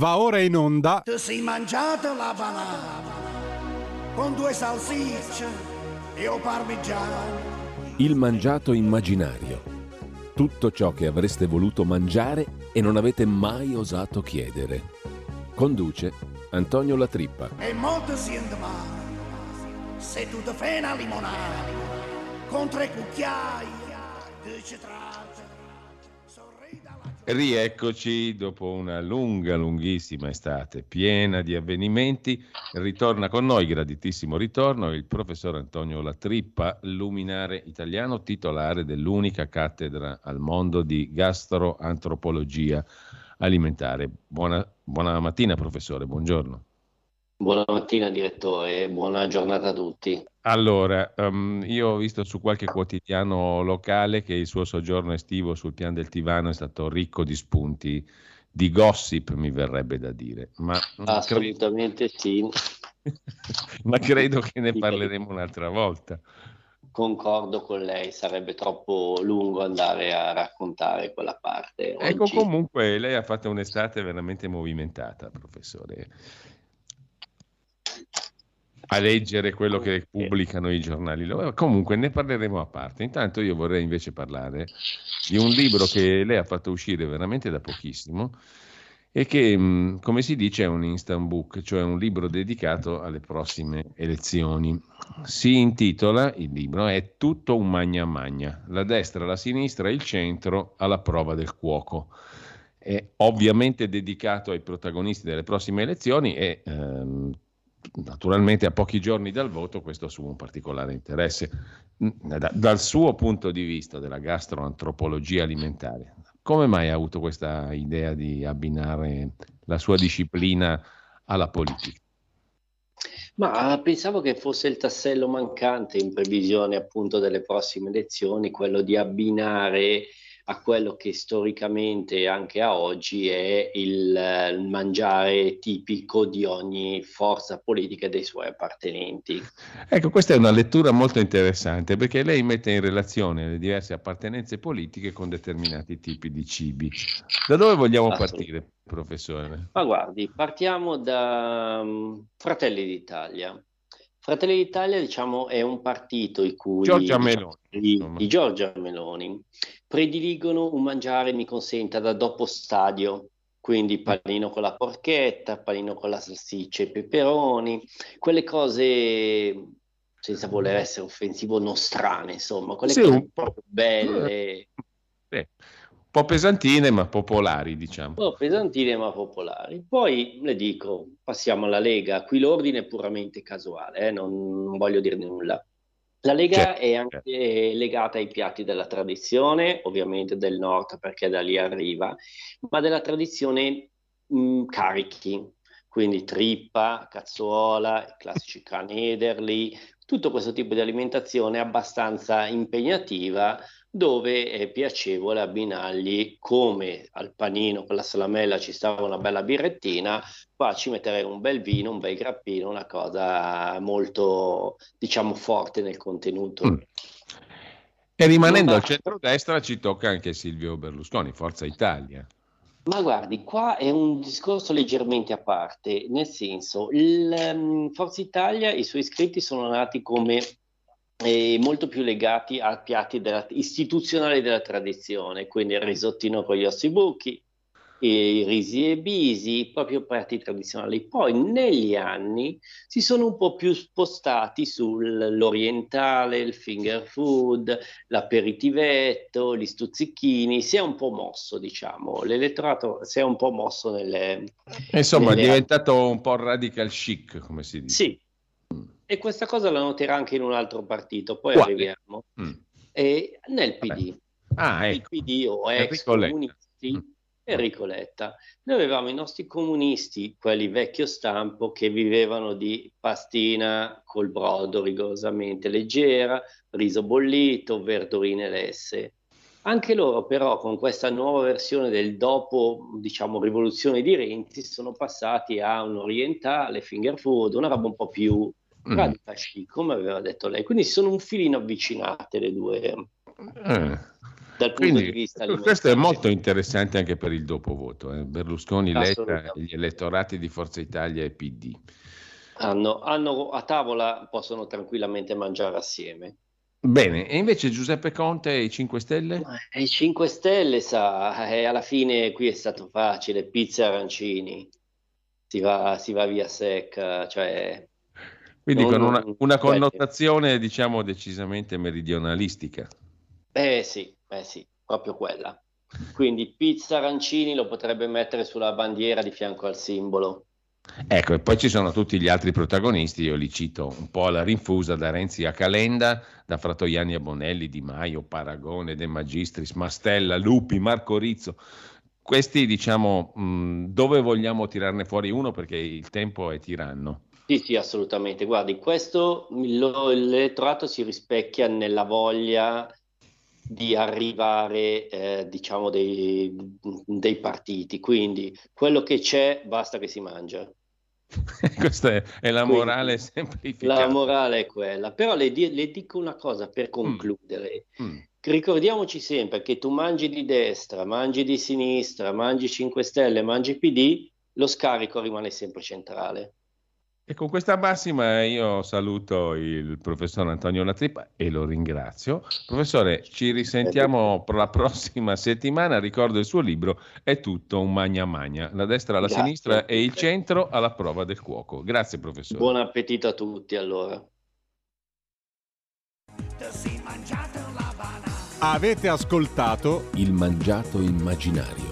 Va ora in onda. Ti sei mangiato la banana con due salsicce e o parmigiano. Il mangiato immaginario. Tutto ciò che avreste voluto mangiare e non avete mai osato chiedere. Conduce Antonio Latrippa. E molto si male. Se tu ti fai una limonata con tre cucchiai di citrate. sorrida la Rieccoci dopo una lunga, lunghissima estate piena di avvenimenti. Ritorna con noi, graditissimo ritorno, il professor Antonio Latrippa, luminare italiano, titolare dell'unica cattedra al mondo di gastroantropologia alimentare. Buona, buona mattina, professore, buongiorno. Buona mattina direttore, buona giornata a tutti. Allora, um, io ho visto su qualche quotidiano locale che il suo soggiorno estivo sul pian del Tivano è stato ricco di spunti, di gossip mi verrebbe da dire, ma, Assolutamente sì, ma credo che ne parleremo un'altra volta. concordo con lei, sarebbe troppo lungo andare a raccontare quella parte. Ecco, oggi. comunque lei ha fatto un'estate veramente movimentata, professore. A leggere quello che pubblicano i giornali. Comunque ne parleremo a parte. Intanto io vorrei invece parlare di un libro che lei ha fatto uscire veramente da pochissimo e che, mh, come si dice, è un instant book, cioè un libro dedicato alle prossime elezioni. Si intitola, il libro, è Tutto un magna magna, la destra, la sinistra e il centro alla prova del cuoco. È ovviamente dedicato ai protagonisti delle prossime elezioni e ehm, naturalmente a pochi giorni dal voto questo assume un particolare interesse. Mm, da- dal suo punto di vista della gastroantropologia alimentare, come mai ha avuto questa idea di abbinare la sua disciplina alla politica? Ma pensavo che fosse il tassello mancante in previsione appunto delle prossime elezioni, quello di abbinare a quello che storicamente anche a oggi è il, eh, il mangiare tipico di ogni forza politica e dei suoi appartenenti. Ecco, questa è una lettura molto interessante perché lei mette in relazione le diverse appartenenze politiche con determinati tipi di cibi. Da dove vogliamo Assolutamente. partire, professore? Ma guardi, partiamo da mm, Fratelli d'Italia. Fratelli d'Italia, diciamo, è un partito i cui Giorgia diciamo, Meloni, di, insomma. di Giorgia Meloni prediligono un mangiare, mi consenta, da dopo stadio, quindi panino con la porchetta, panino con la salsiccia e peperoni, quelle cose, senza voler essere offensivo, nostrane, insomma, quelle Sì, cose un po'. belle, Eh, po' pesantine ma popolari, diciamo. un po' pesantine ma popolari. Poi le dico, passiamo alla Lega. Qui l'ordine è puramente casuale, eh, non, non voglio dire nulla. La Lega Certo, è anche legata ai piatti della tradizione, ovviamente del nord perché da lì arriva, ma della tradizione mh, carichi, quindi trippa, cazzuola, i classici canederli, tutto questo tipo di alimentazione abbastanza impegnativa dove è piacevole abbinargli come al panino con la salamella ci stava una bella birrettina, qua ci metterei un bel vino, un bel grappino, una cosa molto, diciamo, forte nel contenuto. Mm. E rimanendo Ma- al centro-destra ci tocca anche Silvio Berlusconi, Forza Italia. Ma guardi, qua è un discorso leggermente a parte, nel senso, il, ehm, Forza Italia, i suoi iscritti sono nati come eh, molto più legati a piatti della- istituzionali della tradizione, quindi il risottino con gli ossibuchi, i risi e bisi, proprio piatti tradizionali. Poi negli anni si sono un po' più spostati sull'orientale, il finger food, l'aperitivetto, gli stuzzichini, si è un po' mosso, diciamo, l'elettorato si è un po' mosso nelle... Insomma, è nelle- diventato un po' radical chic, come si dice. Sì, e questa cosa la noterà anche in un altro partito, poi Quale? arriviamo. Mm. E nel PD, Ah, il ecco. PD o ex comunisti, Mm. Enrico Letta. Noi avevamo i nostri comunisti, quelli vecchio stampo, che vivevano di pastina col brodo rigorosamente leggera, riso bollito, verdurine lesse. Anche loro però con questa nuova versione del dopo, diciamo, rivoluzione di Renzi, sono passati a un orientale, finger food, una roba un po' più Mm. radical chic, come aveva detto lei. Quindi sono un filino avvicinate le due. Eh. Dal punto Quindi, di vista questo è molto interessante anche per il dopovoto. Eh? Berlusconi, Letta, gli elettorati di Forza Italia e PD. Hanno, hanno, a tavola possono tranquillamente mangiare assieme. Bene, e invece Giuseppe Conte e i 5 Stelle? I 5 Stelle, sa, eh, alla fine qui è stato facile, pizza e arancini, si va, si va via secca, cioè... Quindi non, con una, una connotazione, diciamo, decisamente meridionalistica. Eh sì, eh sì, proprio quella. Quindi pizza arancini lo potrebbe mettere sulla bandiera di fianco al simbolo. Ecco, e poi ci sono tutti gli altri protagonisti, io li cito un po' alla rinfusa, da Renzi a Calenda, da Fratoiani a Bonelli, Di Maio, Paragone, De Magistris, Mastella, Lupi, Marco Rizzo. Questi, diciamo, mh, dove vogliamo tirarne fuori uno perché il tempo è tiranno. Sì, sì, assolutamente. Guardi, questo l'elettorato si rispecchia nella voglia di arrivare, eh, diciamo, dei, dei, partiti. Quindi quello che c'è basta che si mangia. Questa è, è la Quindi, morale semplificata. La morale è quella. Però le, le dico una cosa per mm. concludere. Mm. Mm. Ricordiamoci sempre che tu mangi di destra, mangi di sinistra, mangi 5 Stelle, mangi PD, lo scarico rimane sempre centrale. E con questa massima io saluto il professor Antonio Latrippa e lo ringrazio. Professore, ci risentiamo per la prossima settimana. Ricordo il suo libro, è tutto un magna magna. La destra alla Grazie. sinistra e il centro alla prova del cuoco. Grazie professore. Buon appetito a tutti allora. Avete ascoltato Il mangiato immaginario